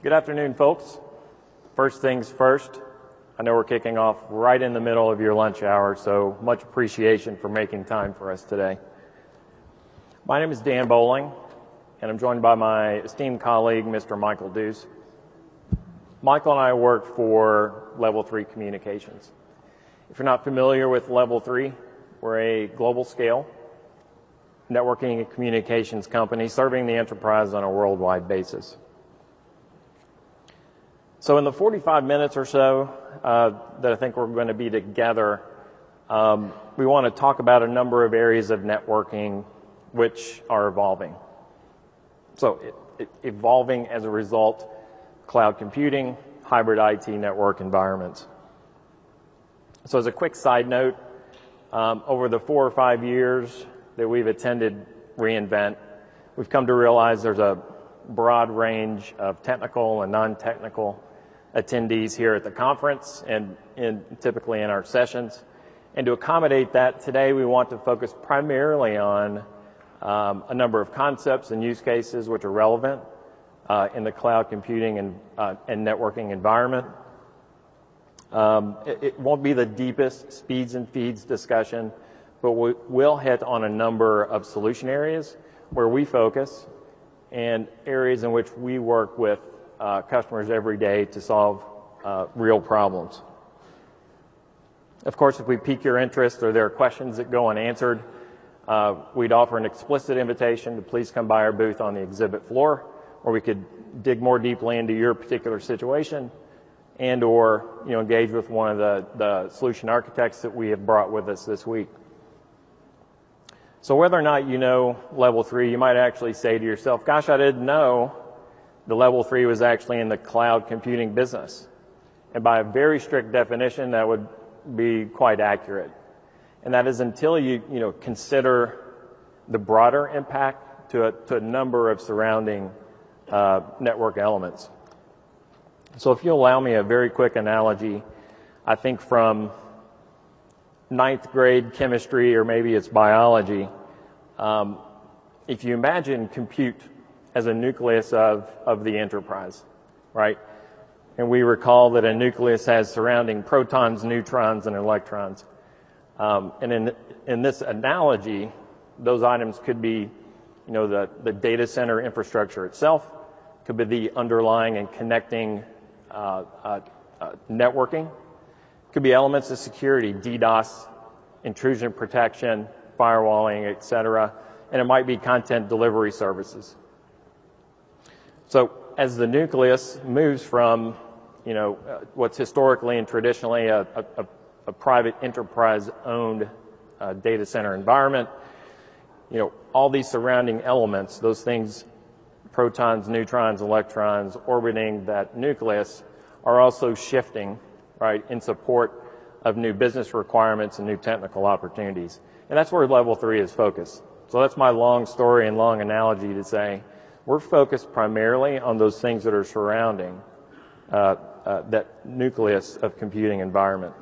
Good afternoon, folks. First things first, I know we're kicking off right in the middle of your lunch hour, so much appreciation for making time for us today. My name is Dan Bowling, and I'm joined by my esteemed colleague, Mr. Michael Deuce. Michael and I work for Level 3 Communications. If you're not familiar with Level 3, we're a global scale networking and communications company serving the enterprise on a worldwide basis. So in the 45 minutes or so uh, that I think we're going to be together, um, we want to talk about a number of areas of networking which are evolving. So it, it, evolving as a result, cloud computing, hybrid IT network environments. So as a quick side note, um, over the four or five years that we've attended reInvent, we've come to realize there's a broad range of technical and non-technical attendees here at the conference and in, typically in our sessions. And to accommodate that, today we want to focus primarily on um, a number of concepts and use cases which are relevant uh, in the cloud computing and, uh, and networking environment. Um, it, it, won't be the deepest speeds and feeds discussion, but we will hit on a number of solution areas where we focus and areas in which we work with uh, customers every day to solve uh, real problems. Of course, if we pique your interest or there are questions that go unanswered, uh, we'd offer an explicit invitation to please come by our booth on the exhibit floor, or we could dig more deeply into your particular situation and or you know engage with one of the, the solution architects that we have brought with us this week. So whether or not you know level three, you might actually say to yourself, gosh, I didn't know the level three was actually in the cloud computing business. And by a very strict definition, that would be quite accurate. And that is until you, you know, consider the broader impact to a, to a number of surrounding uh, network elements. So if you allow me a very quick analogy, I think from ninth grade chemistry or maybe it's biology, um, if you imagine compute as a nucleus of, of the enterprise, right? And we recall that a nucleus has surrounding protons, neutrons, and electrons. Um, and in, in this analogy, those items could be, you know, the, the data center infrastructure itself, could be the underlying and connecting uh, uh, uh, networking, could be elements of security, DDoS, intrusion protection, firewalling, et cetera, and it might be content delivery services. So as the nucleus moves from, you know, uh, what's historically and traditionally a, a, a private enterprise owned uh, data center environment, you know, all these surrounding elements, those things, protons, neutrons, electrons orbiting that nucleus are also shifting, right, in support of new business requirements and new technical opportunities. And that's where level three is focused. So that's my long story and long analogy to say, we're focused primarily on those things that are surrounding uh, uh, that nucleus of computing environment.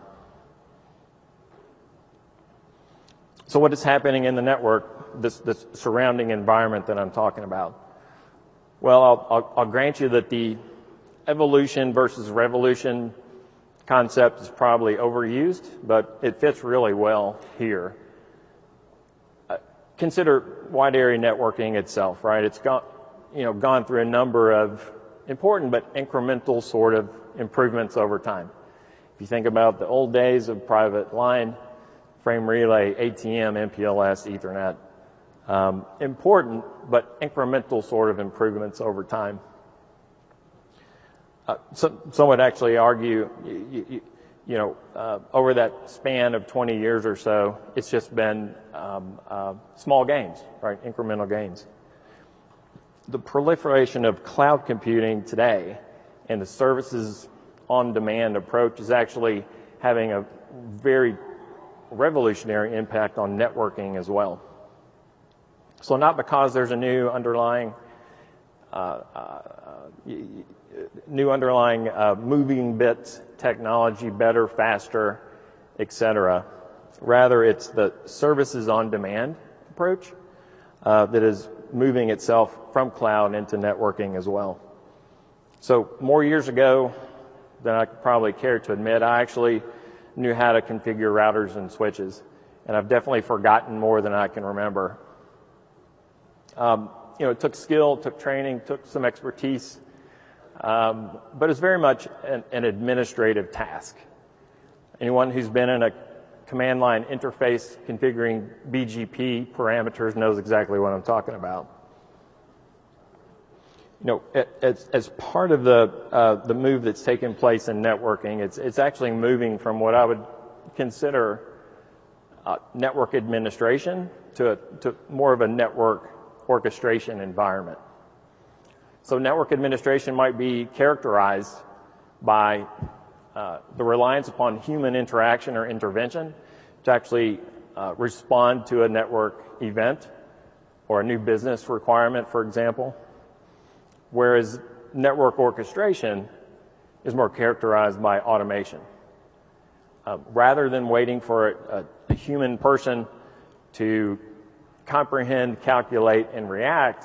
So what is happening in the network, this, this surrounding environment that I'm talking about? Well, I'll, I'll, I'll grant you that the evolution versus revolution concept is probably overused, but it fits really well here. Uh, consider wide area networking itself, right? It's got, you know, gone through a number of important but incremental sort of improvements over time. If you think about the old days of private line, frame relay, ATM, MPLS, Ethernet, um, important but incremental sort of improvements over time. Uh, some, some would actually argue, you, you, you know, uh, over that span of 20 years or so, it's just been um, uh, small gains, right? Incremental gains the proliferation of cloud computing today and the services on demand approach is actually having a very revolutionary impact on networking as well. So not because there's a new underlying uh, uh, new underlying uh, moving bits technology, better, faster, etc. Rather, it's the services on demand approach uh, that is moving itself from cloud into networking as well. So more years ago than I probably care to admit, I actually knew how to configure routers and switches, and I've definitely forgotten more than I can remember. Um, you know, it took skill, took training, took some expertise, um, but it's very much an, an administrative task. Anyone who's been in a command line interface configuring BGP parameters knows exactly what I'm talking about. You know, as, as part of the uh, the move that's taken place in networking, it's it's actually moving from what I would consider uh, network administration to a, to more of a network orchestration environment. So network administration might be characterized by the reliance upon human interaction or intervention to actually uh, respond to a network event or a new business requirement, for example. Whereas network orchestration is more characterized by automation. Uh, rather than waiting for a, a human person to comprehend, calculate, and react,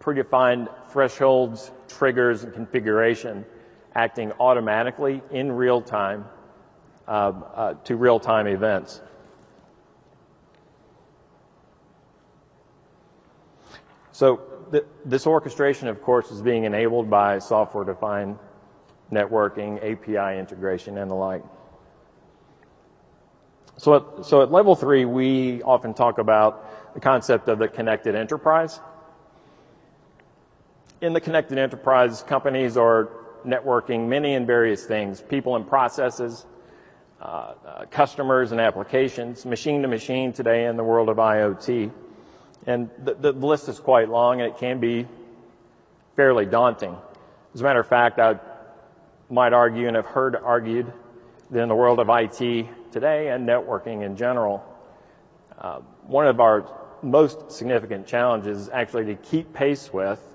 predefined thresholds, triggers, and configuration acting automatically in real time uh, uh, to real time events. So th- this orchestration, of course, is being enabled by software defined networking, API integration, and the like. So at, so at level three, we often talk about the concept of the connected enterprise. In the connected enterprise, companies are networking many and various things, people and processes, uh, uh, customers and applications, machine to machine today in the world of IoT. And the, the list is quite long and it can be fairly daunting. As a matter of fact, I might argue and have heard argued that in the world of IT today and networking in general. Uh, one of our most significant challenges is actually to keep pace with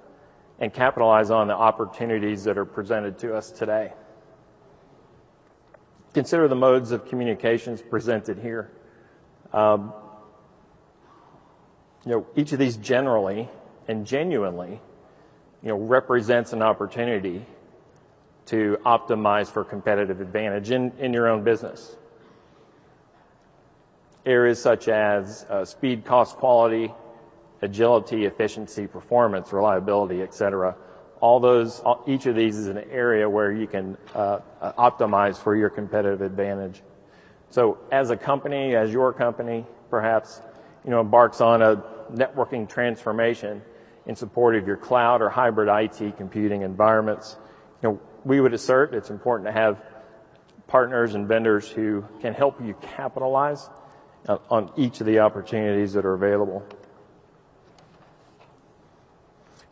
and capitalize on the opportunities that are presented to us today. Consider the modes of communications presented here. Um, you know, each of these generally and genuinely, you know, represents an opportunity to optimize for competitive advantage in, in your own business areas such as uh, speed, cost, quality, agility, efficiency, performance, reliability, et cetera. All those, each of these is an area where you can uh, uh, optimize for your competitive advantage. So as a company, as your company, perhaps, you know, embarks on a networking transformation in support of your cloud or hybrid IT computing environments, you know, we would assert it's important to have partners and vendors who can help you capitalize on each of the opportunities that are available.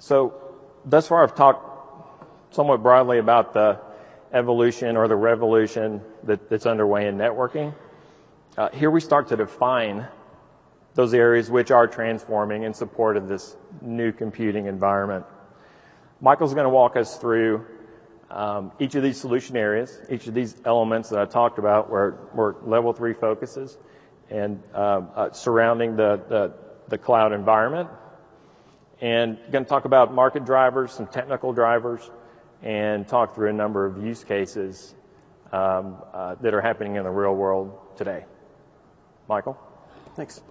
So thus far I've talked somewhat broadly about the evolution or the revolution that, that's underway in networking. Uh, here we start to define those areas which are transforming in support of this new computing environment. Michael's going to walk us through um, each of these solution areas, each of these elements that I talked about where, where level three focuses and uh, uh, surrounding the, the, the cloud environment. And going to talk about market drivers, some technical drivers, and talk through a number of use cases um, uh, that are happening in the real world today. Michael? Thanks.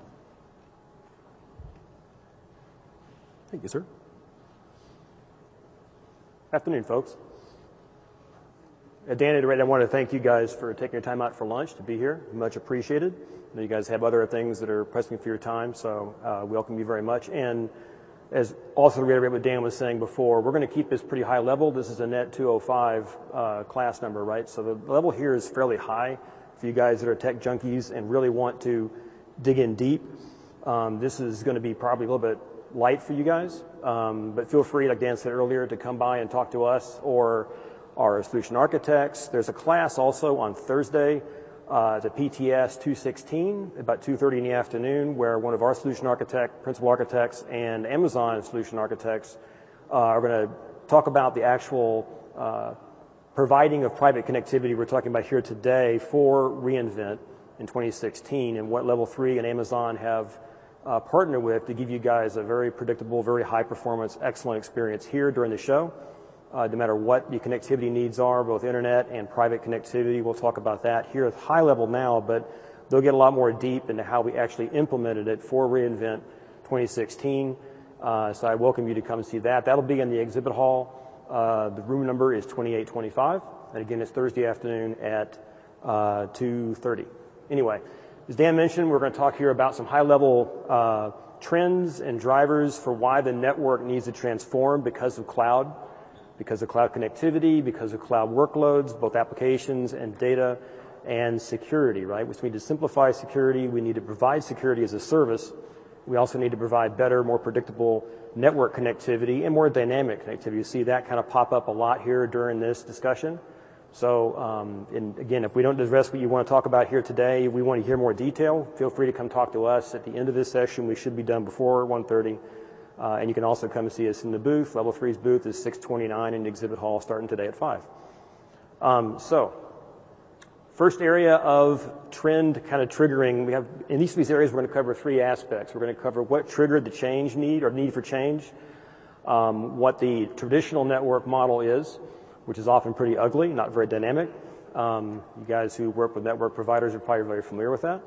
Thank you, sir. Afternoon, folks. Dan and I want to thank you guys for taking your time out for lunch to be here. Much appreciated. You guys have other things that are pressing for your time, so uh, welcome you very much. And as also to reiterate what Dan was saying before, we're going to keep this pretty high level. This is a net 205 uh, class number, right? So the level here is fairly high for you guys that are tech junkies and really want to dig in deep. Um, this is going to be probably a little bit light for you guys, um, but feel free, like Dan said earlier, to come by and talk to us or our solution architects. There's a class also on Thursday, uh, PTS 216, about 2.30 in the afternoon, where one of our solution architect, principal architects, and Amazon solution architects uh, are going to talk about the actual uh, providing of private connectivity we're talking about here today for reInvent in 2016 and what level three and Amazon have partnered with to give you guys a very predictable, very high performance, excellent experience here during the show. Uh, no matter what your connectivity needs are, both internet and private connectivity, we'll talk about that here at high level now, but they'll get a lot more deep into how we actually implemented it for reInvent 2016. Uh, so I welcome you to come see that. That'll be in the exhibit hall. Uh, the room number is 2825, and again, it's Thursday afternoon at uh, 2:30. Anyway, as Dan mentioned, we're going to talk here about some high-level trends and drivers for why the network needs to transform because of cloud, because of cloud connectivity, because of cloud workloads, both applications and data, and security, right? We need to simplify security. We need to provide security as a service. We also need to provide better, more predictable network connectivity and more dynamic connectivity. You see that kind of pop up a lot here during this discussion. So, um, and again, if we don't address what you want to talk about here today, we want to hear more detail, feel free to come talk to us at the end of this session. We should be done before 1.30. Uh, and you can also come and see us in the booth. Level 3's booth is 629 in the exhibit hall starting today at 5. Um, so, first area of trend kind of triggering, we have, in each of these areas, we're going to cover three aspects. We're going to cover what triggered the change need or need for change, um, what the traditional network model is, which is often pretty ugly, not very dynamic. Um, you guys who work with network providers are probably very familiar with that.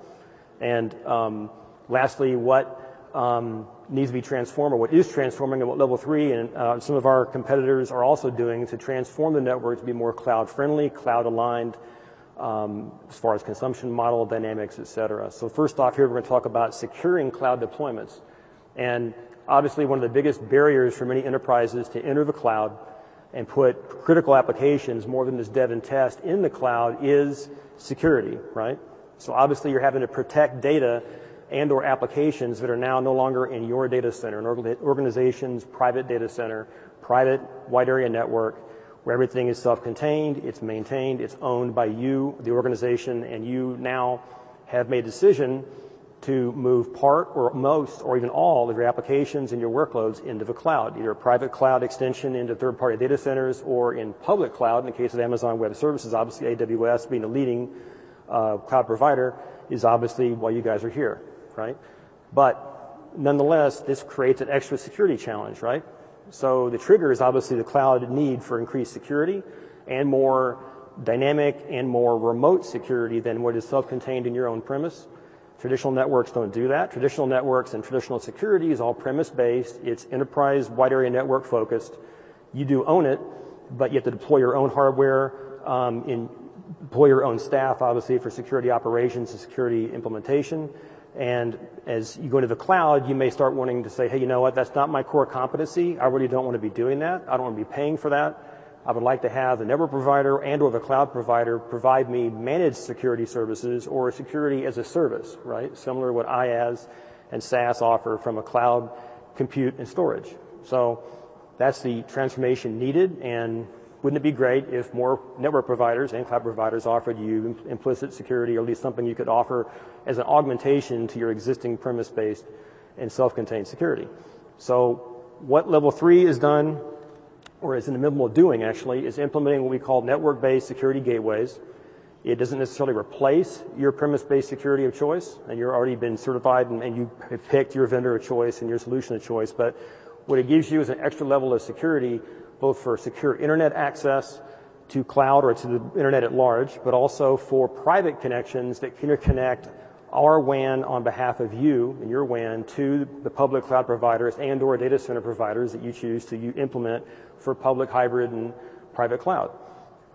And um, lastly, what um, needs to be transformed or what is transforming at level three and uh, some of our competitors are also doing to transform the network to be more cloud friendly, cloud aligned, um, as far as consumption model dynamics, et cetera. So first off here, we're going to talk about securing cloud deployments. And obviously one of the biggest barriers for many enterprises to enter the cloud and put critical applications more than just dev and test in the cloud is security, right? So obviously you're having to protect data and or applications that are now no longer in your data center, an organization's private data center, private wide area network, where everything is self-contained, it's maintained, it's owned by you, the organization, and you now have made a decision to move part or most or even all of your applications and your workloads into the cloud, either a private cloud extension into third-party data centers or in public cloud. In the case of Amazon Web Services, obviously AWS being a leading uh, cloud provider is obviously why you guys are here, right? But nonetheless, this creates an extra security challenge, right? So the trigger is obviously the cloud need for increased security and more dynamic and more remote security than what is self-contained in your own premise. Traditional networks don't do that. Traditional networks and traditional security is all premise-based. It's enterprise wide area network focused. You do own it, but you have to deploy your own hardware, um, in, deploy your own staff, obviously, for security operations and security implementation. And as you go into the cloud, you may start wanting to say, hey, you know what? That's not my core competency. I really don't want to be doing that. I don't want to be paying for that. I would like to have the network provider and or the cloud provider provide me managed security services or security as a service, right? Similar to what IaaS and SaaS offer from a cloud compute and storage. So that's the transformation needed and wouldn't it be great if more network providers and cloud providers offered you implicit security or at least something you could offer as an augmentation to your existing premise-based and self-contained security? So what level three is done or is in the middle of doing actually, is implementing what we call network-based security gateways. It doesn't necessarily replace your premise-based security of choice, and you've already been certified and, and you picked your vendor of choice and your solution of choice, but what it gives you is an extra level of security, both for secure internet access to cloud or to the internet at large, but also for private connections that can interconnect our WAN on behalf of you and your WAN to the public cloud providers and or data center providers that you choose to implement for public hybrid and private cloud,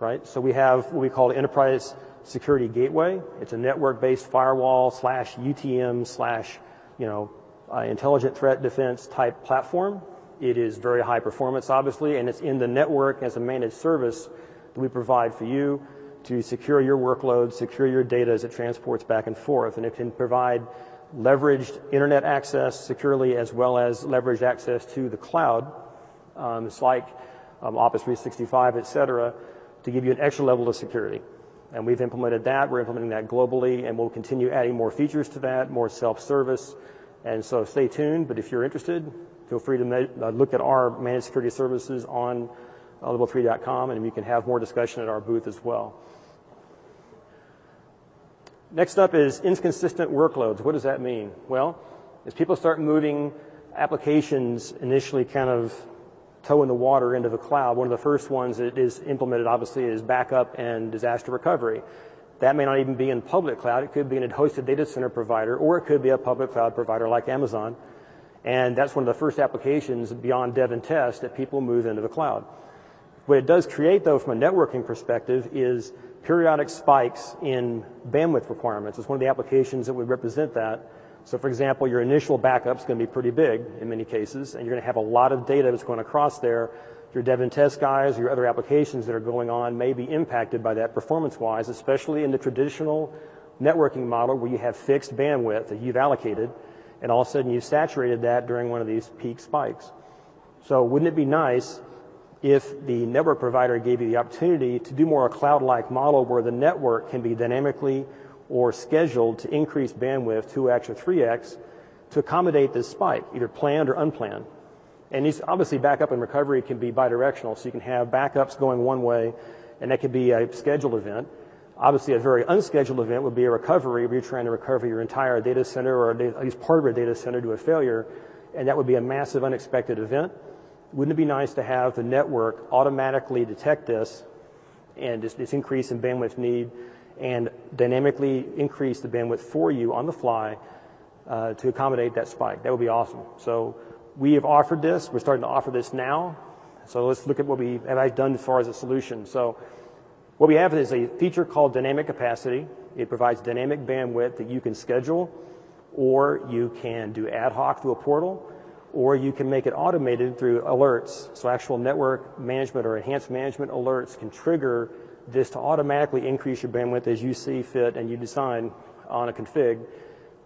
right? So we have what we call the enterprise security gateway. It's a network-based firewall slash UTM slash, you know, uh, intelligent threat defense type platform. It is very high performance, obviously, and it's in the network as a managed service that we provide for you to secure your workload, secure your data as it transports back and forth. And it can provide leveraged internet access securely as well as leveraged access to the cloud. Um, it's like um, Office 365, et cetera, to give you an extra level of security. And we've implemented that. We're implementing that globally, and we'll continue adding more features to that, more self-service. And so stay tuned, but if you're interested, feel free to uh, look at our managed security services on uh, level3.com, and we can have more discussion at our booth as well. Next up is inconsistent workloads. What does that mean? Well, As people start moving applications initially kind of toe in the water into the cloud, one of the first ones that is implemented obviously is backup and disaster recovery. That may not even be in public cloud. It could be in a hosted data center provider, or it could be a public cloud provider like Amazon. And that's one of the first applications beyond dev and test that people move into the cloud. What it does create, though, from a networking perspective, is periodic spikes in bandwidth requirements. It's one of the applications that would represent that. So, for example, your initial backup is going to be pretty big in many cases, and you're going to have a lot of data that's going across there. Your dev and test guys, your other applications that are going on may be impacted by that performance-wise, especially in the traditional networking model where you have fixed bandwidth that you've allocated, and all of a sudden you've saturated that during one of these peak spikes. So wouldn't it be nice if the network provider gave you the opportunity to do more of a cloud-like model where the network can be dynamically or scheduled to increase bandwidth 2x or 3x to accommodate this spike, either planned or unplanned. And these, obviously backup and recovery can be bidirectional, so you can have backups going one way, and that could be a scheduled event. Obviously, a very unscheduled event would be a recovery where you're trying to recover your entire data center or at least part of your data center to a failure, and that would be a massive unexpected event. Wouldn't it be nice to have the network automatically detect this and this, this increase in bandwidth need and dynamically increase the bandwidth for you on the fly uh, to accommodate that spike? That would be awesome. So we have offered this. We're starting to offer this now. So let's look at what we have done as far as a solution. What we have is a feature called dynamic capacity. It provides dynamic bandwidth that you can schedule or you can do ad hoc through a portal or you can make it automated through alerts. So actual network management or enhanced management alerts can trigger this to automatically increase your bandwidth as you see fit and you design on a config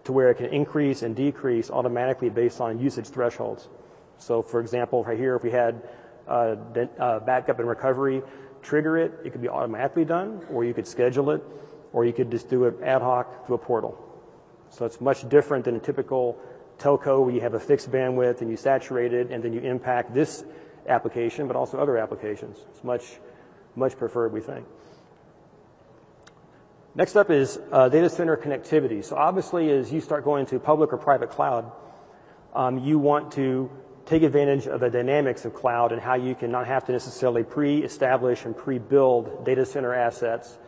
to where it can increase and decrease automatically based on usage thresholds. So for example, right here, if we had uh, uh, backup and recovery, trigger it, it could be automatically done, or you could schedule it, or you could just do it ad hoc through a portal. So it's much different than a typical telco where you have a fixed bandwidth and you saturate it and then you impact this application, but also other applications. It's much, much preferred, we think. Next up is uh, data center connectivity. So obviously, as you start going to public or private cloud, um, you want to take advantage of the dynamics of cloud and how you can not have to necessarily pre-establish and pre-build data center assets,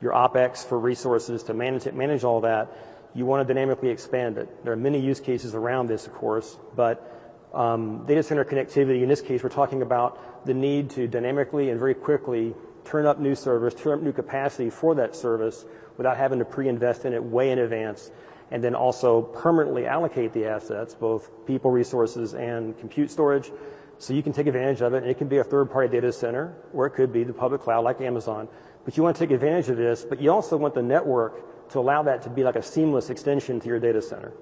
your OpEx for resources to manage it, manage all that you want to dynamically expand it. There are many use cases around this, of course, but um, data center connectivity, in this case, we're talking about the need to dynamically and very quickly turn up new service, turn up new capacity for that service without having to pre-invest in it way in advance, and then also permanently allocate the assets, both people resources and compute storage, so you can take advantage of it. And it can be a third-party data center, or it could be the public cloud like Amazon. But you want to take advantage of this, but you also want the network to allow that to be like a seamless extension to your data center.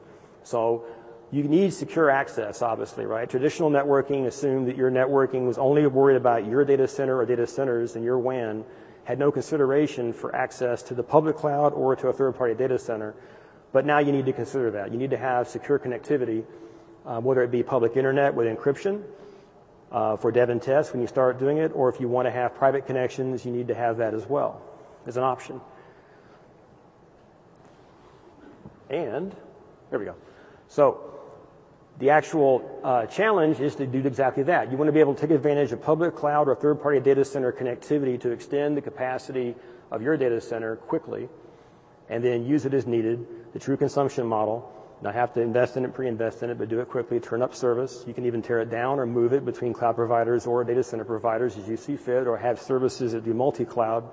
So you need secure access, obviously, right? Traditional networking assumed that your networking was only worried about your data center or data centers and your WAN, had no consideration for access to the public cloud or to a third-party data center. But now you need to consider that. You need to have secure connectivity, um, whether it be public internet with encryption uh, for dev and test when you start doing it, or if you want to have private connections, you need to have that as well as an option. And there we go. So the actual uh, challenge is to do exactly that. You want to be able to take advantage of public cloud or third-party data center connectivity to extend the capacity of your data center quickly, and then use it as needed, the true consumption model. Not have to invest in it, pre-invest in it, but do it quickly, turn up service. You can even tear it down or move it between cloud providers or data center providers as you see fit, or have services that do multi-cloud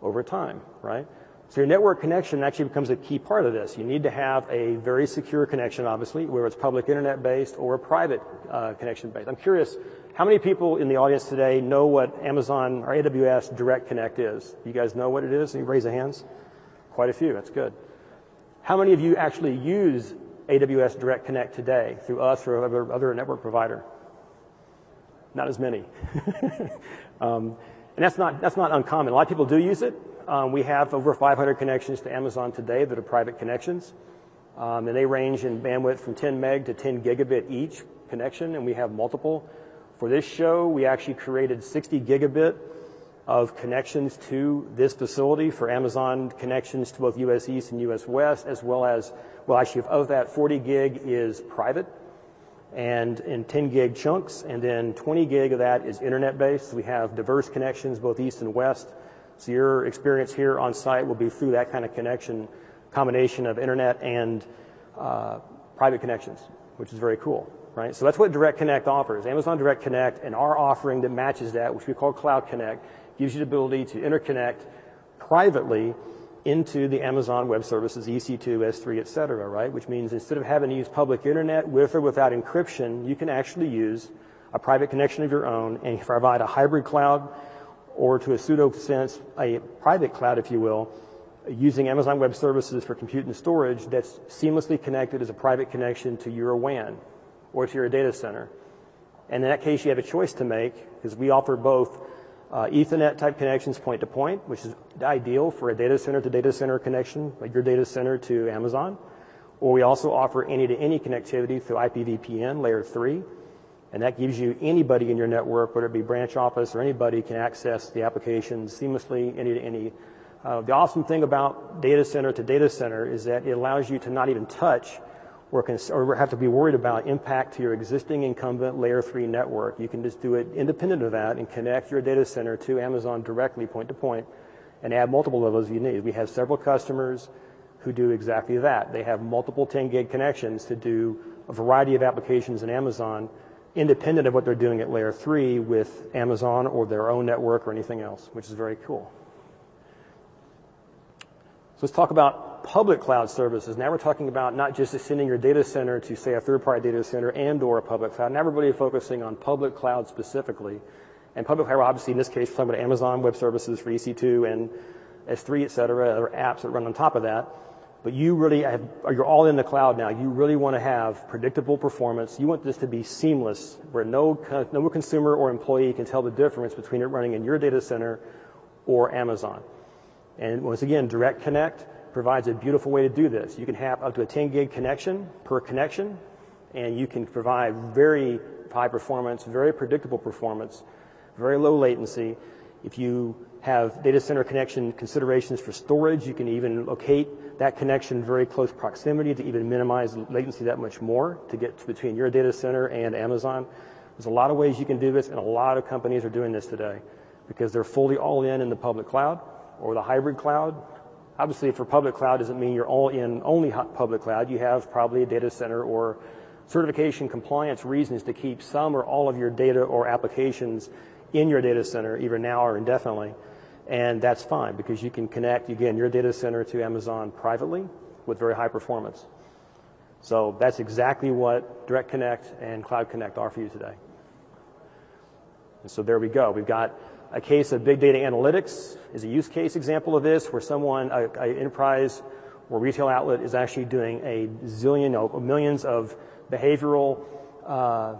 over time, right? So your network connection actually becomes a key part of this. You need to have a very secure connection, obviously, whether it's public internet based or a private uh, connection based. I'm curious, how many people in the audience today know what Amazon or AWS Direct Connect is? You guys know what it is? You raise your hands? Quite a few. That's good. How many of you actually use AWS Direct Connect today through us or other, other network provider? Not as many. um, and that's not, that's not uncommon. A lot of people do use it. Um, we have over 500 connections to Amazon today that are private connections. Um, and they range in bandwidth from 10 meg to 10 gigabit each connection, and we have multiple. For this show, we actually created 60 gigabit of connections to this facility for Amazon connections to both US East and US West, as well as, well, actually, of that, 40 gig is private and in 10 gig chunks, and then 20 gig of that is internet based. We have diverse connections, both east and west. So your experience here on site will be through that kind of connection, combination of internet and uh, private connections, which is very cool, right? So that's what Direct Connect offers. Amazon Direct Connect and our offering that matches that, which we call Cloud Connect, gives you the ability to interconnect privately into the Amazon Web Services, EC2, S3, et cetera, right? Which means instead of having to use public internet with or without encryption, you can actually use a private connection of your own and provide a hybrid cloud or to a pseudo sense, a private cloud, if you will, using Amazon Web Services for compute and storage that's seamlessly connected as a private connection to your WAN or to your data center. And in that case, you have a choice to make because we offer both uh, Ethernet type connections point to point, which is ideal for a data center to data center connection, like your data center to Amazon. Or we also offer any to any connectivity through IPVPN layer three. And that gives you anybody in your network, whether it be branch office or anybody can access the applications seamlessly any to any. Uh, the awesome thing about data center to data center is that it allows you to not even touch or, have to be worried about impact to your existing incumbent layer three network. You can just do it independent of that and connect your data center to Amazon directly point to point and add multiple of those if you need. We have several customers who do exactly that. They have multiple 10 gig connections to do a variety of applications in Amazon independent of what they're doing at layer three with Amazon or their own network or anything else, which is very cool. So let's talk about public cloud services. Now we're talking about not just sending your data center to, say, a third-party data center and/or a public cloud. Now everybody focusing on public cloud specifically. And public cloud, obviously, in this case, we're talking about Amazon Web Services for EC2 and S3, et cetera, other apps that run on top of that. But you really have, you're all in the cloud now. You really want to have predictable performance. You want this to be seamless, where no, no consumer or employee can tell the difference between it running in your data center or Amazon. And once again, Direct Connect provides a beautiful way to do this. You can have up to a 10 gig connection per connection, and you can provide very high performance, very predictable performance, very low latency. If you have data center connection considerations for storage, you can even locate that connection very close proximity to even minimize latency that much more to get between your data center and Amazon. There's a lot of ways you can do this, and a lot of companies are doing this today because they're fully all in in the public cloud or the hybrid cloud Obviously, for public cloud doesn't mean you're all in only public cloud. You have probably a data center or certification compliance reasons to keep some or all of your data or applications in your data center, either now or indefinitely. And that's fine because you can connect, again, your data center to Amazon privately with very high performance. So that's exactly what Direct Connect and Cloud Connect are for you today. And so there we go. We've got a case of big data analytics is a use case example of this, where someone, an enterprise or retail outlet is actually doing a zillion, no, millions of behavioral uh,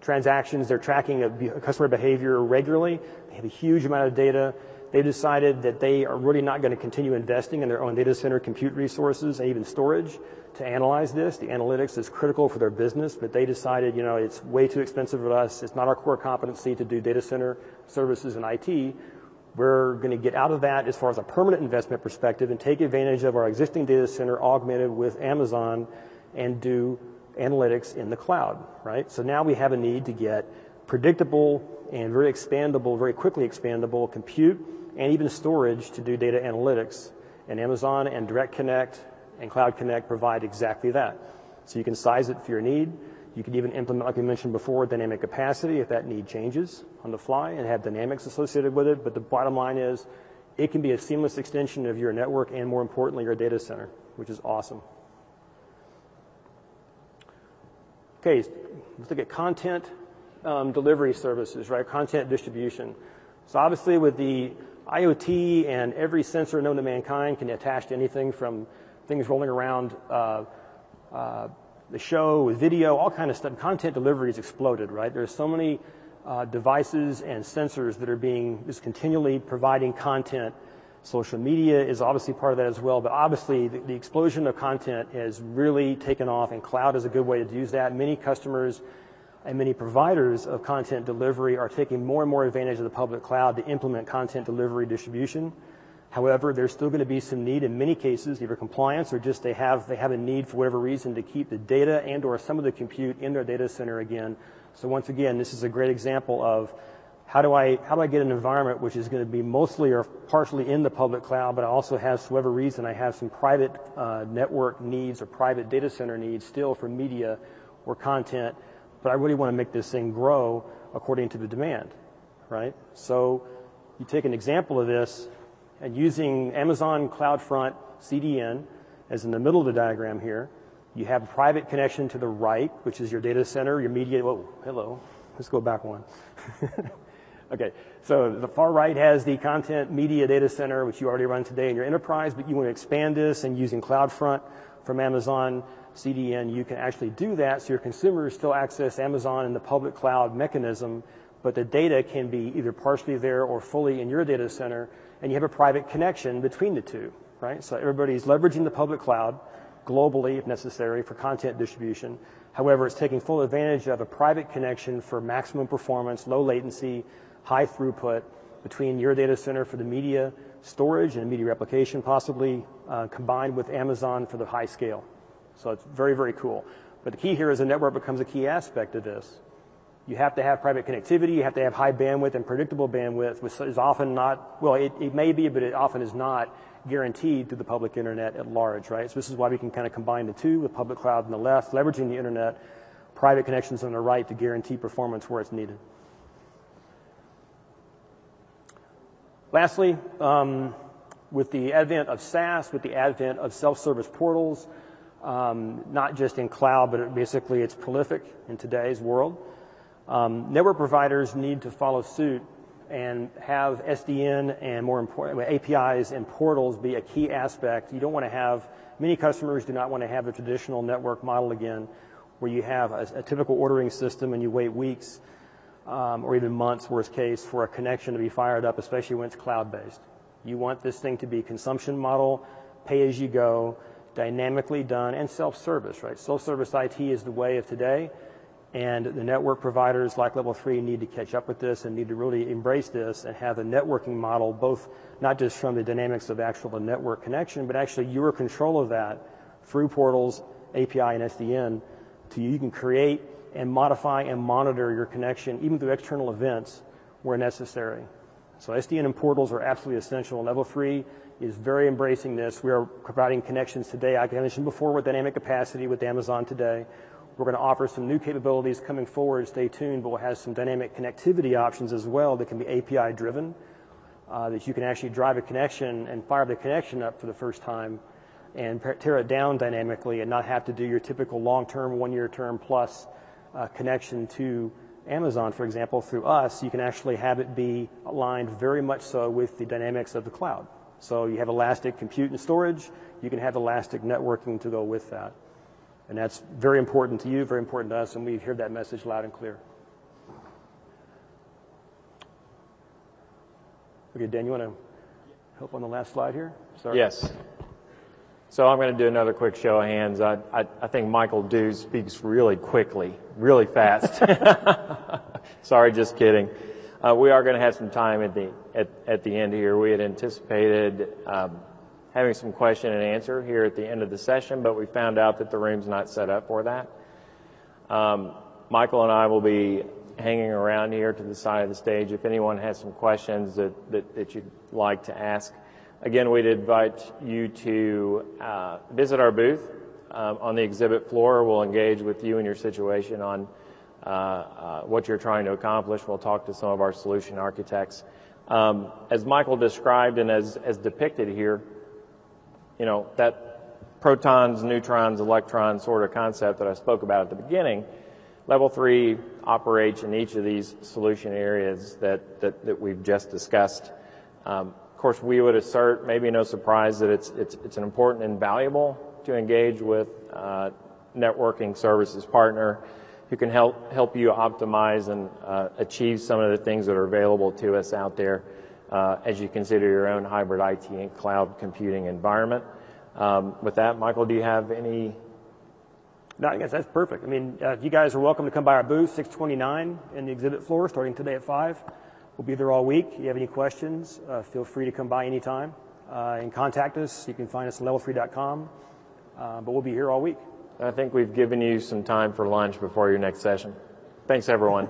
transactions. They're tracking a, a customer behavior regularly. They have a huge amount of data. They've decided that they are really not going to continue investing in their own data center compute resources and even storage to analyze this. The analytics is critical for their business, but they decided, you know, it's way too expensive for us. It's not our core competency to do data center services and IT. We're going to get out of that as far as a permanent investment perspective and take advantage of our existing data center augmented with Amazon and do analytics in the cloud, right? So now we have a need to get predictable and very expandable, very quickly expandable compute and even storage to do data analytics. And Amazon and Direct Connect and Cloud Connect provide exactly that. So you can size it for your need. You can even implement, like we mentioned before, dynamic capacity if that need changes on the fly and have dynamics associated with it. But the bottom line is it can be a seamless extension of your network and more importantly, your data center, which is awesome. Okay, let's look at content um, delivery services, right? Content distribution. So obviously with the IoT and every sensor known to mankind can attach to anything from things rolling around uh, uh, the show with video, all kind of stuff. Content delivery has exploded, right? There's so many uh, devices and sensors that are being just continually providing content. Social media is obviously part of that as well, but obviously the, the explosion of content has really taken off, and cloud is a good way to use that. Many customers and many providers of content delivery are taking more and more advantage of the public cloud to implement content delivery distribution. However, there's still going to be some need in many cases, either compliance or just they have they have a need for whatever reason to keep the data and or some of the compute in their data center again. So once again, this is a great example of how do I how do I get an environment which is going to be mostly or partially in the public cloud, but I also have, for whatever reason, I have some private uh, network needs or private data center needs still for media or content but I really want to make this thing grow according to the demand, right? So you take an example of this and using Amazon CloudFront CDN as in the middle of the diagram here, you have a private connection to the right, which is your data center, your media. Whoa, hello. Let's go back one. okay, so the far right has the content media data center, which you already run today in your enterprise, but you want to expand this and using CloudFront from Amazon CDN, you can actually do that so your consumers still access Amazon in the public cloud mechanism, but the data can be either partially there or fully in your data center, and you have a private connection between the two, right? So everybody's leveraging the public cloud globally, if necessary, for content distribution. However, it's taking full advantage of a private connection for maximum performance, low latency, high throughput between your data center for the media storage and media replication, possibly uh, combined with Amazon for the high scale. So it's very, very cool. But the key here is the network becomes a key aspect of this. You have to have private connectivity, you have to have high bandwidth and predictable bandwidth, which is often not, well, it, it may be, but it often is not guaranteed through the public internet at large, right? So this is why we can kind of combine the two with public cloud on the left, leveraging the internet, private connections on the right to guarantee performance where it's needed. Lastly, um, with the advent of SaaS, with the advent of self-service portals, um, not just in cloud, but basically it's prolific in today's world. Um, network providers need to follow suit and have SDN and more important APIs and portals be a key aspect. You don't want to have many customers do not want to have a traditional network model again, where you have a, a typical ordering system and you wait weeks um, or even months, worst case, for a connection to be fired up, especially when it's cloud based. You want this thing to be consumption model, pay as you go dynamically done, and self-service, right? Self-service IT is the way of today, and the network providers like Level 3 need to catch up with this and need to really embrace this and have a networking model, both not just from the dynamics of actual network connection, but actually your control of that through portals, API, and SDN, to you can create and modify and monitor your connection, even through external events where necessary. So SDN and portals are absolutely essential. Level 3 is very embracing this. We are providing connections today. like I mentioned before with dynamic capacity with Amazon today. We're going to offer some new capabilities coming forward. Stay tuned, but we'll have some dynamic connectivity options as well that can be API driven, uh, that you can actually drive a connection and fire the connection up for the first time and tear it down dynamically and not have to do your typical long-term, one-year term plus uh, connection to Amazon, for example, through us. You can actually have it be aligned very much so with the dynamics of the cloud. So you have elastic compute and storage. You can have elastic networking to go with that. And that's very important to you, very important to us, and we hear that message loud and clear. Okay, Dan, you want to help on the last slide here? Sorry. Yes. So I'm going to do another quick show of hands. I, I, I think Michael Dew speaks really quickly, really fast. Sorry, just kidding. Uh, we are going to have some time at the at, at the end here. We had anticipated um, having some question and answer here at the end of the session, but we found out that the room's not set up for that. Um, Michael and I will be hanging around here to the side of the stage. If anyone has some questions that, that, that you'd like to ask, again, we'd invite you to uh, visit our booth um, on the exhibit floor. We'll engage with you and your situation on uh, uh, what you're trying to accomplish. We'll talk to some of our solution architects. Um, as Michael described and as, as depicted here, you know, that protons, neutrons, electrons sort of concept that I spoke about at the beginning, level three operates in each of these solution areas that, that, that we've just discussed. Um, of course, we would assert, maybe no surprise, that it's, it's, it's an important and valuable to engage with uh, networking services partner who can help help you optimize and uh, achieve some of the things that are available to us out there uh, as you consider your own hybrid IT and cloud computing environment. Um, with that, Michael, do you have any No, I guess that's perfect. I mean, uh, you guys are welcome to come by our booth, 629 in the exhibit floor, starting today at 5. We'll be there all week. If you have any questions, uh, feel free to come by anytime uh, and contact us. You can find us at level3.com, uh, but we'll be here all week. I think we've given you some time for lunch before your next session. Thanks, everyone.